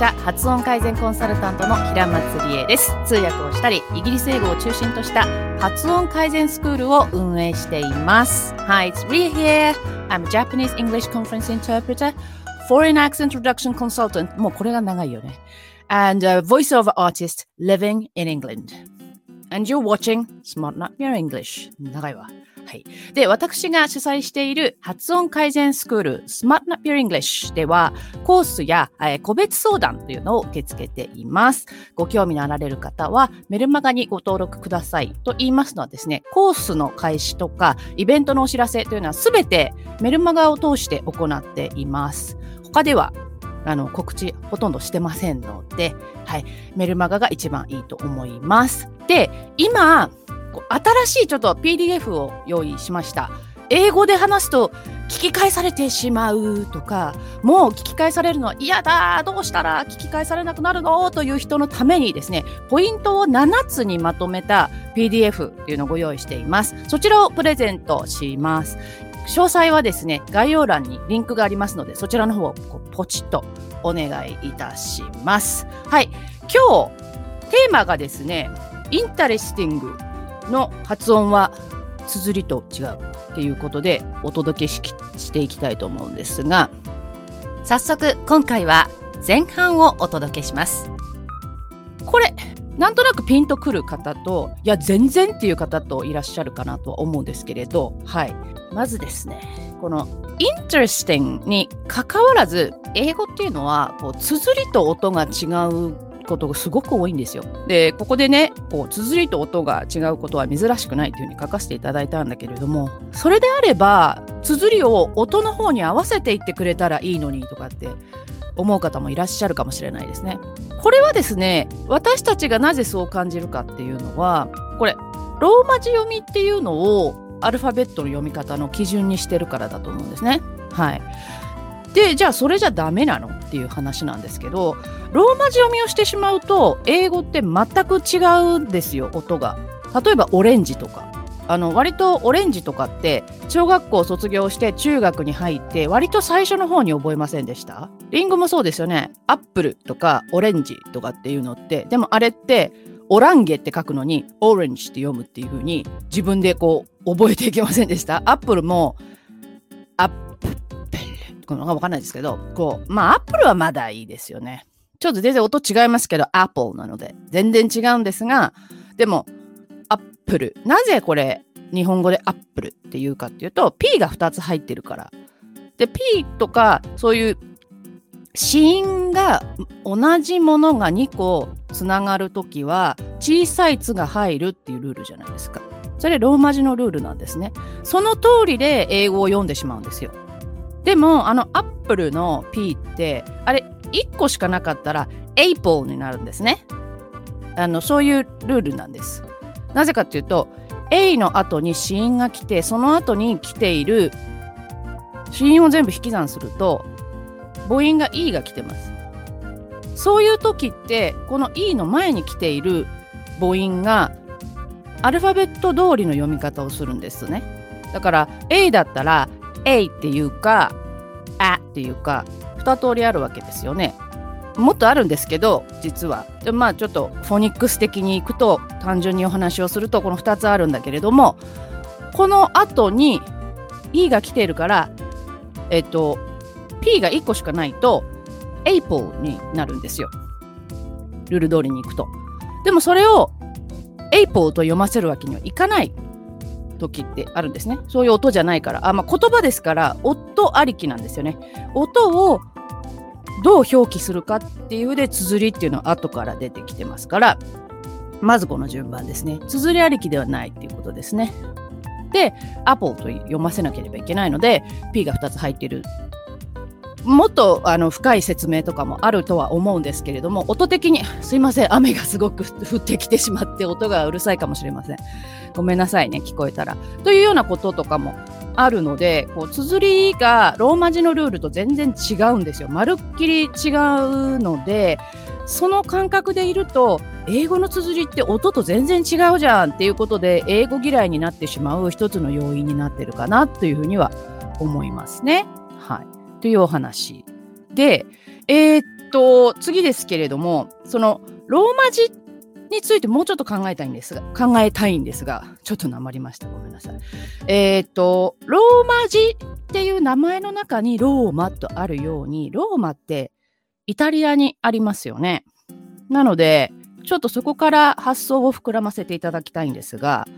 者発音改善コンサルタントの平松理恵です通訳をしたりイギリス英語を中心とした発音改善スクールを運営しています Hi, it's Ria here I'm a Japanese English Conference Interpreter Foreign Accent Reduction Consultant もうこれが長いよね and a voiceover artist living in England and you're watching Smart Up Your English 長いわはい。で、私が主催している発音改善スクール Smart Up Your English では、コースや、えー、個別相談というのを受け付けています。ご興味のあられる方は、メルマガにご登録くださいと言いますのはですね、コースの開始とか、イベントのお知らせというのはすべてメルマガを通して行っています。他ではあの告知ほとんどしてませんので、はい、メルマガが一番いいと思います。で、今、新しいちょっと PDF を用意しました。英語で話すと聞き返されてしまうとか、もう聞き返されるのは嫌だ、どうしたら聞き返されなくなるの？という人のためにですね、ポイントを7つにまとめた PDF っていうのをご用意しています。そちらをプレゼントします。詳細はですね、概要欄にリンクがありますので、そちらの方をポチッとお願いいたします。はい。今日、テーマがですね、interesting の発音は綴りと違うっていうことでお届けししていきたいと思うんですが早速今回は前半をお届けします。これなんとなくピンとくる方といや全然っていう方といらっしゃるかなとは思うんですけれどはい。まずですねこの interesting にかかわらず英語っていうのはこう綴りと音が違うことがすごく多いんですよ。でここでねこう綴りと音が違うことは珍しくないというふうに書かせていただいたんだけれどもそれであれば綴りを音の方に合わせていってくれたらいいのにとかって思う方もいらっしゃるかもしれないですね。これはですね私たちがなぜそう感じるかっていうのはこれローマ字読みっていうのをアルファベットの読み方の基準にしてるからだと思うんですね。はい。でじゃあそれじゃダメなのっていう話なんですけどローマ字読みをしてしまうと英語って全く違うんですよ音が。例えばオレンジとか。あの割とオレンジとかって小学校卒業して中学に入って割と最初の方に覚えませんでした。リンゴもそうですよね。アップルとかオレンジとかっていうのってでもあれってオランゲって書くのにオレンジって読むっていう風に自分でこう覚えていけませんでした。アップルもアップルのかわかんないですけどこうまあアップルはまだいいですよねちょっと全然音違いますけど、Apple なので、全然違うんですが、でも、Apple。なぜこれ、日本語で Apple っていうかっていうと、P が2つ入ってるから。で、P とか、そういう、子音が同じものが2個つながるときは、小さい「つ」が入るっていうルールじゃないですか。それローマ字のルールなんですね。その通りで英語を読んでしまうんですよ。でも、あの、アップルの P って、あれ、1個しかなかったら Apple になるんですね。あのそういうルールなんです。なぜかっていうと A の後に子音が来てその後に来ている子音を全部引き算すると母音が E が来てます。そういう時ってこの E の前に来ている母音がアルファベット通りの読み方をするんですね。だから A だったら A っていうかあっていうか2通りあるわけですよね。もっとあるんですけど実は。でまあちょっとフォニックス的にいくと単純にお話をするとこの2つあるんだけれどもこの後に E が来ているからえっと P が1個しかないと Apple になるんですよ。ルール通りにいくと。でもそれを Apple と読ませるわけにはいかない。時ってあるんですね。そういう音じゃないから。あまあ、言葉ですから、音ありきなんですよね。音をどう表記するかっていうで、綴りっていうのは後から出てきてますから、まずこの順番ですね。綴りありきではないっていうことですね。で、アポと読ませなければいけないので、P が2つ入っているもっとあの深い説明とかもあるとは思うんですけれども音的にすいません雨がすごく降ってきてしまって音がうるさいかもしれません。ごめんなさいね聞こえたら。というようなこととかもあるのでこう綴りがローマ字のルールと全然違うんですよ。まるっきり違うのでその感覚でいると英語の綴りって音と全然違うじゃんっていうことで英語嫌いになってしまう一つの要因になってるかなというふうには思いますね。というお話。で、えー、っと、次ですけれども、その、ローマ字についてもうちょっと考えたいんですが、考えたいんですが、ちょっとなまりました。ごめんなさい。えっ、と、ローマ字っていう名前の中にローマとあるように、ローマってイタリアにありますよね。なので、ちょっとそこから発想を膨らませていただきたいんですが、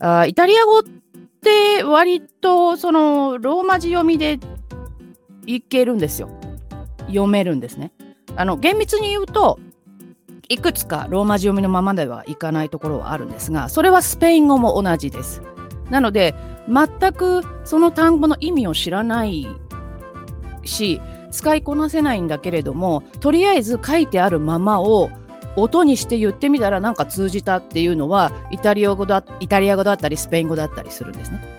あイタリア語って割とそのローマ字読みでいけるんですよ。読めるんですね。あの厳密に言うといくつかローマ字読みのままではいかないところはあるんですがそれはスペイン語も同じです。なので全くその単語の意味を知らないし使いこなせないんだけれどもとりあえず書いてあるままを音にして言ってみたらなんか通じたっていうのはイタリア語だイタリア語だったりスペイン語だったりするんですね。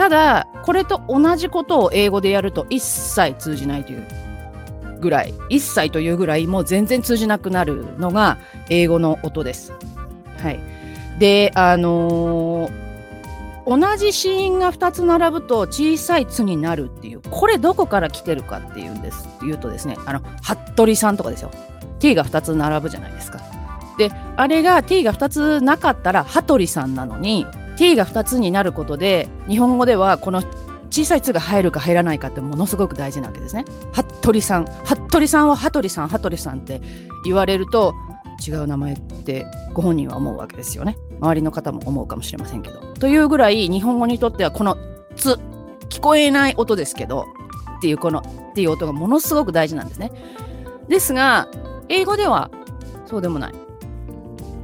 ただこれと同じことを英語でやると一切通じないというぐらい一切というぐらいもう全然通じなくなるのが英語の音です。はい、であのー同じ子音が2つ並ぶと小さい「つ」になるっていうこれどこから来てるかっていうんです言うとですねあの服部さんとかですよ。t が2つ並ぶじゃないですか。であれが t が2つなかったら羽鳥さんなのに t が2つになることで日本語ではこの小さい「つ」が入るか入らないかってものすごく大事なわけですね。服部さん服部さんは羽鳥さん羽鳥さんって言われると違う名前ってご本人は思うわけですよね。周りの方も思うかもしれませんけど。というぐらい日本語にとってはこの「つ」聞こえない音ですけどっていうこの「っていう音がものすごく大事なんですね。ですが英語ではそうでもない。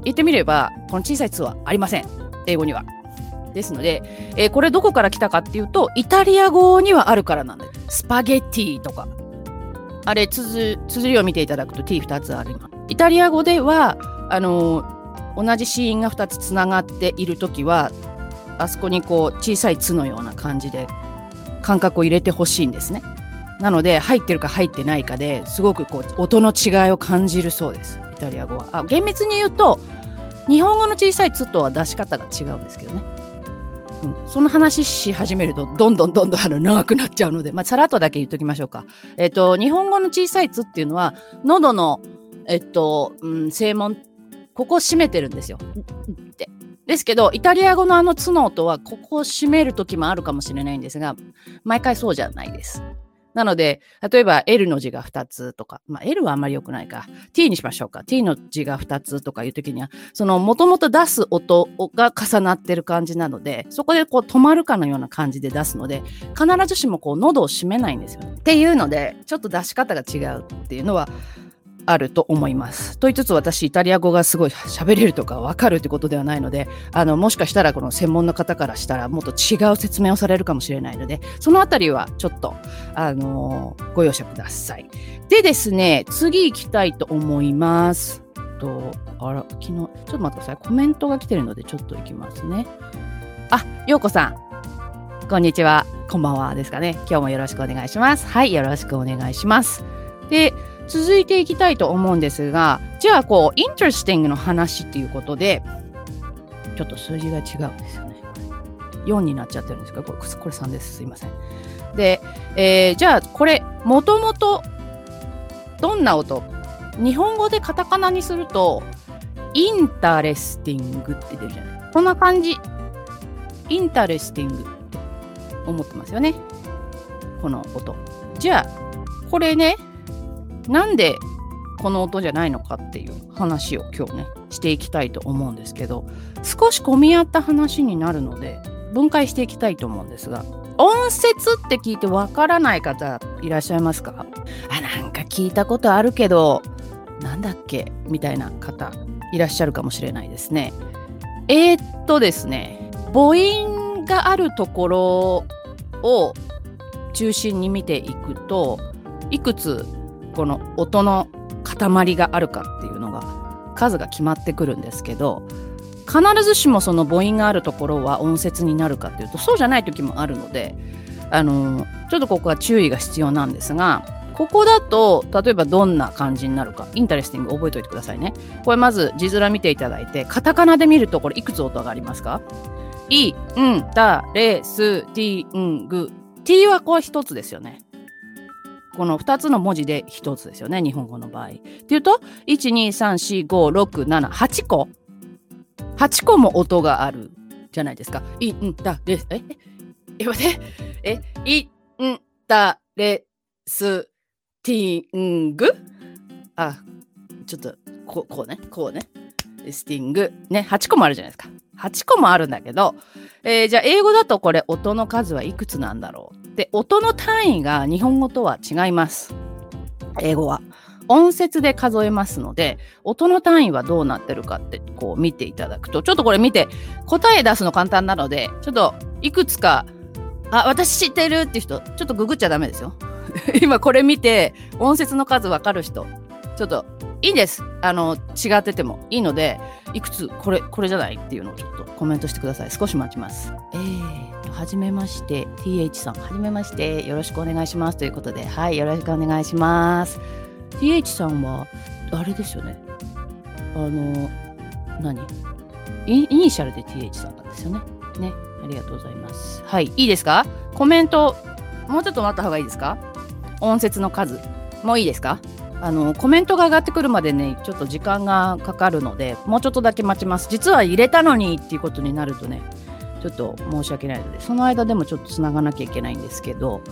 言ってみればこの小さい「つ」はありません英語には。ですので、えー、これどこから来たかっていうとイタリア語にはあるからなんです。スパゲッティとかあれ綴りを見ていただくと T2 つあるイタリア語ではあの同じ子音が2つつながっている時はあそこにこう小さい「つ」のような感じで感覚を入れてほしいんですね。なので入ってるか入ってないかですごくこう音の違いを感じるそうですイタリア語は。あ厳密に言うと日本語の小さい「つ」とは出し方が違うんですけどね。うん、その話し始めるとどんどんどんどんあの長くなっちゃうので、まあ、さらっとだけ言っときましょうか。えっ、と日本語の小さい「つ」っていうのは喉のえっと、うん、正門、ここを閉めてるんですよ。って。ですけど、イタリア語のあのつの音は、ここを閉める時もあるかもしれないんですが、毎回そうじゃないです。なので、例えば L の字が2つとか、まあ、L はあんまり良くないか。T にしましょうか。T の字が2つとかいう時には、そのもともと出す音が重なってる感じなので、そこでこう止まるかのような感じで出すので、必ずしもこう喉を閉めないんですよ、っていうので、ちょっと出し方が違うっていうのは、あると思います。と言いつつ私イタリア語がすごい喋れるとか分かるってことではないのであのもしかしたらこの専門の方からしたらもっと違う説明をされるかもしれないのでそのあたりはちょっとあのご容赦ください。でですね次行きたいと思います。とあら昨日ちょっと待ってくださいコメントが来てるのでちょっと行きますね。あようこさんこんにちはこんばんはですかね今日もよろしくお願いします。はいよろしくお願いします。で続いていきたいと思うんですがじゃあこう interesting の話っていうことでちょっと数字が違うんですよね。4になっちゃってるんですけどこれこれ3です。すいません。で、えー、じゃあこれもともとどんな音？日本語でカタカナにするとインタレスティングって出るじゃない。こんな感じ。インタレスティングって思ってますよね。この音。じゃあこれねなんでこの音じゃないのかっていう話を今日ねしていきたいと思うんですけど少し混み合った話になるので分解していきたいと思うんですが音節って聞いてわからない方いらっしゃいますか？あなんか聞いたことあるけどなんだっけ？みたいな方いらっしゃるかもしれないですね。えー、っとですね母音があるところを中心に見ていくといくつこの音の塊があるかっていうのが数が決まってくるんですけど必ずしもその母音があるところは音節になるかっていうとそうじゃない時もあるのであのちょっとここは注意が必要なんですがここだと例えばどんな感じになるかインタレスティング覚えておいてくださいね。これまず字面見ていただいてカタカナで見るとこれいくつ音がありますか？インタレスティング T はこう一つですよね。この2つの文字で1つですよね、日本語の場合。っていうと、1、2、3、4、5、6、7、8個 ?8 個も音があるじゃないですか。いんだれ、え？え、待って、え、いんだれすティング？あ、ちょっと、こうこうね、こうね。スティング。ね、8個もあるじゃないですか。8個もあるんだけど、えー、じゃあ英語だとこれ音の数はいくつなんだろう？で音の単位が日本語とは違います。英語は。音節で数えますので音の単位はどうなってるかってこう見ていただくと。ちょっとこれ見て答え出すの簡単なのでちょっといくつかあ私知ってるって人ちょっとググっちゃダメですよ。今これ見て音節の数わかる人ちょっといいんです。あの、違っててもいいので、いくつ、これ、これじゃない？っていうのをちょっとコメントしてください。少し待ちます。えー、はじめまして、TH さん、はじめまして、よろしくお願いしますということで、はい、よろしくお願いします。TH さんは、あれですよね。あの、何？イニシャルで TH さんなんですよね。ね、ありがとうございます。はい、いいですか？コメント、もうちょっと待った方がいいですか？音節の数、もういいですか？あのコメントが上がってくるまでねちょっと時間がかかるのでもうちょっとだけ待ちます。実は入れたのにっていうことになるとねちょっと申し訳ないのでその間でもちょっとつながなきゃいけないんですけど。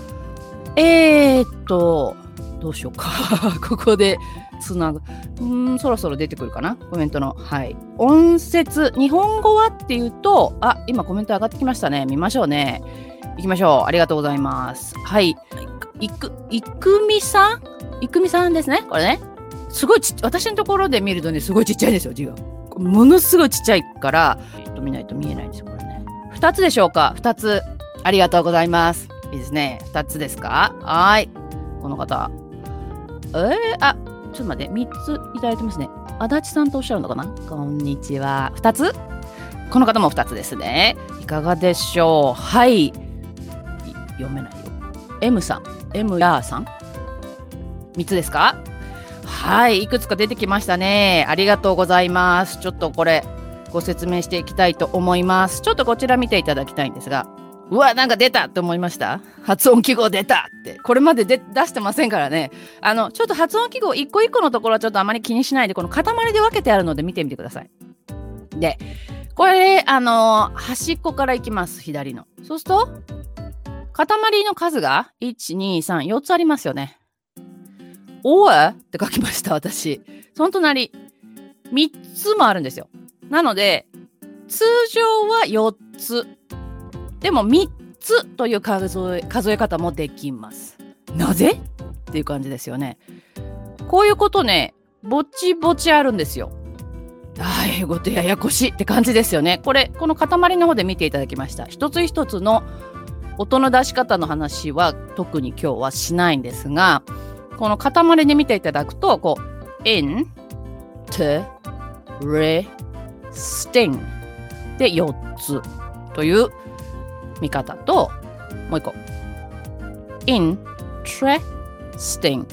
えー、っとどうしようか。ここでつなぐ。うんそろそろ出てくるかな？コメントの。はい。音節日本語はっていうとあ今コメント上がってきましたね。見ましょうね。行きましょう。ありがとうございます。はい。いくいくみさん？いくみさんですね。これね。すごいち私のところで見るとね、すごいちっちゃいんですよ、字が。ものすごいちっちゃいから、えっと、見ないと見えないんですよ、これね。2つでしょうか ?2 つ。ありがとうございます。いいですね。2つですか？はい。この方。えー、あ、ちょっと待って、3ついただいてますね。足立さんとおっしゃるのかな？こんにちは。2つ？この方も2つですね。いかがでしょう？はい。読めないよ。M さん。M やーさん？3つですか？はい、いくつか出てきましたね。ありがとうございます。ちょっとこれ、ご説明していきたいと思います。ちょっとこちら見ていただきたいんですが、うわ、なんか出たって思いました？発音記号出たって。これまでで出してませんからね。あの、ちょっと発音記号一個一個のところはちょっとあまり気にしないで、この塊で分けてあるので見てみてください。で、これ、あの端っこからいきます、左の。そうすると、塊の数が？1、2、3、4つありますよね。おえって書きました、私。その隣、3つもあるんですよ。なので、通常は4つ。でも3つという数え数え方もできます。なぜ？っていう感じですよね。こういうことね、ぼちぼちあるんですよ。あ英語ってややこしいって感じですよね。これ、この塊の方で見ていただきました。一つ一つの音の出し方の話は特に今日はしないんですが、この塊で見ていただくと、こう、in, to, re, sting で4つという見方と、もう一個、in, tre, sting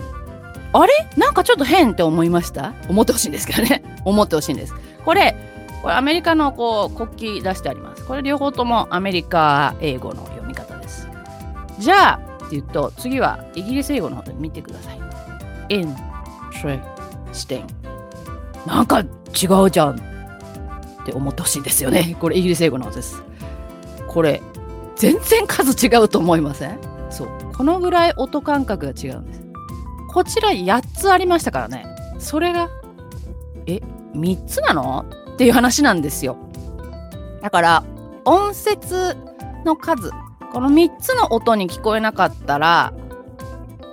あれ？なんかちょっと変って思いました？思ってほしいんですけどね。思ってほしいんです。これ、これアメリカのこう国旗出してあります。これ両方ともアメリカ英語の。じゃあ、って言うと、次はイギリス英語の方で見てください。interesting なんか違うじゃんって思ってほしいんですよね。これイギリス英語のです。これ全然数違うと思いません？そう。このぐらい音感覚が違うんです。こちら8つありましたからね。それが、え、3つなの？っていう話なんですよ。だから、音節の数この3つの音に聞こえなかったら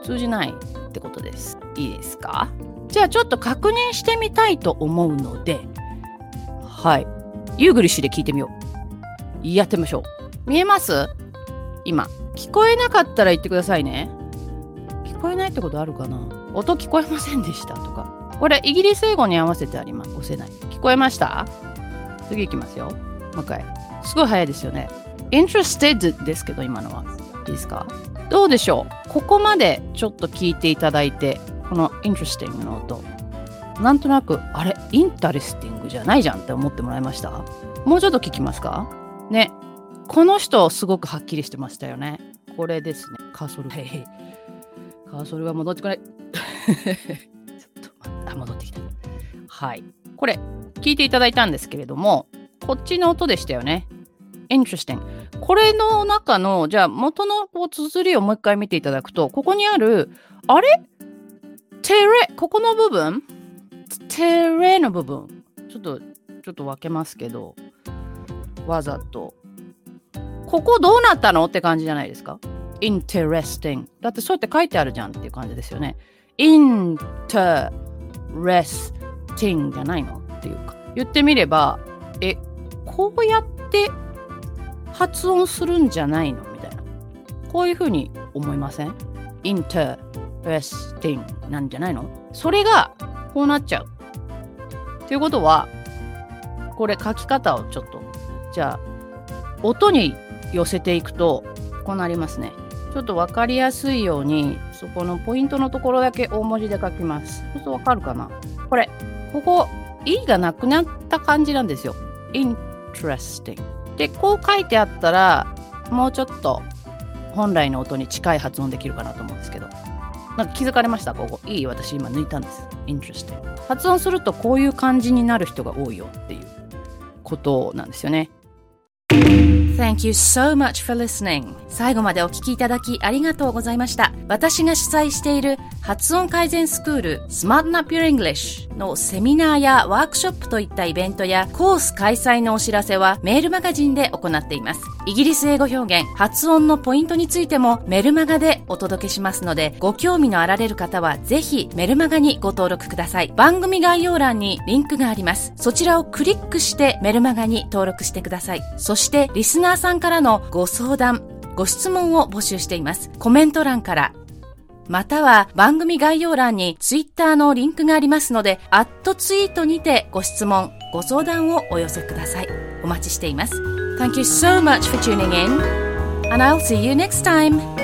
通じないってことです。いいですか？じゃあちょっと確認してみたいと思うのではい。ユーグリッシュで聞いてみよう。やってみましょう。見えます？今。聞こえなかったら言ってくださいね。聞こえないってことあるかな？音聞こえませんでしたとか。これイギリス英語に合わせてあります。押せない。聞こえました？次いきますよ。もう一回。すごい早いですよね。Interested ですけど今のは。いいですか？どうでしょう？ここまでちょっと聞いていただいてこの interesting の音。なんとなくあれ？インタレスティングじゃないじゃんって思ってもらいました？もうちょっと聞きますか？ね。この人すごくはっきりしてましたよね。これですね。カーソル。カーソルが戻ってこない。ちょっと、あ、戻ってきた。はい。これ、聞いていただいたんですけれども、こっちの音でしたよね。interesting。これの中の、じゃあ元のこう綴りをもう一回見ていただくと、ここにある、あれ？テレ、ここの部分？テレの部分。ちょっと、ちょっと分けますけど、わざと。ここどうなったの？って感じじゃないですか ?interesting。だってそうやって書いてあるじゃんっていう感じですよね。interesting じゃないの？っていうか。言ってみれば、え、こうやって発音するんじゃないの？みたいな。こういうふうに思いません ?interesting なんじゃないの？それがこうなっちゃう。ということは、これ書き方をちょっと、じゃあ、音に寄せていくと、こうなりますね。ちょっと分かりやすいように、そこのポイントのところだけ大文字で書きます。そうすると分かるかな？これ、ここ、E がなくなった感じなんですよ。interesting。で、こう書いてあったら、もうちょっと本来の音に近い発音できるかなと思うんですけど。なんか気づかれました？ここ。いい私今抜いたんです。interesting。発音するとこういう感じになる人が多いよっていうことなんですよね。Thank you so much for listening. 最後までお聞きいただきありがとうございました。私が主催している発音改善スクール Smarten Up Your English のセミナーやワークショップといったイベントやコース開催のお知らせはメールマガジンで行っています。イギリス英語表現、発音のポイントについてもメルマガでお届けしますので、ご興味のあられる方はぜひメルマガにご登録ください。番組概要欄にリンクがあります。そちらをクリックしてメルマガに登録してください。そしてリスナーさんからのご相談、ご質問を募集しています。コメント欄からまたは番組概要欄にツイッターのリンクがありますので、アットツイートにてご質問、ご相談をお寄せください。お待ちしています。Thank you so much for tuning in and I'll see you next time.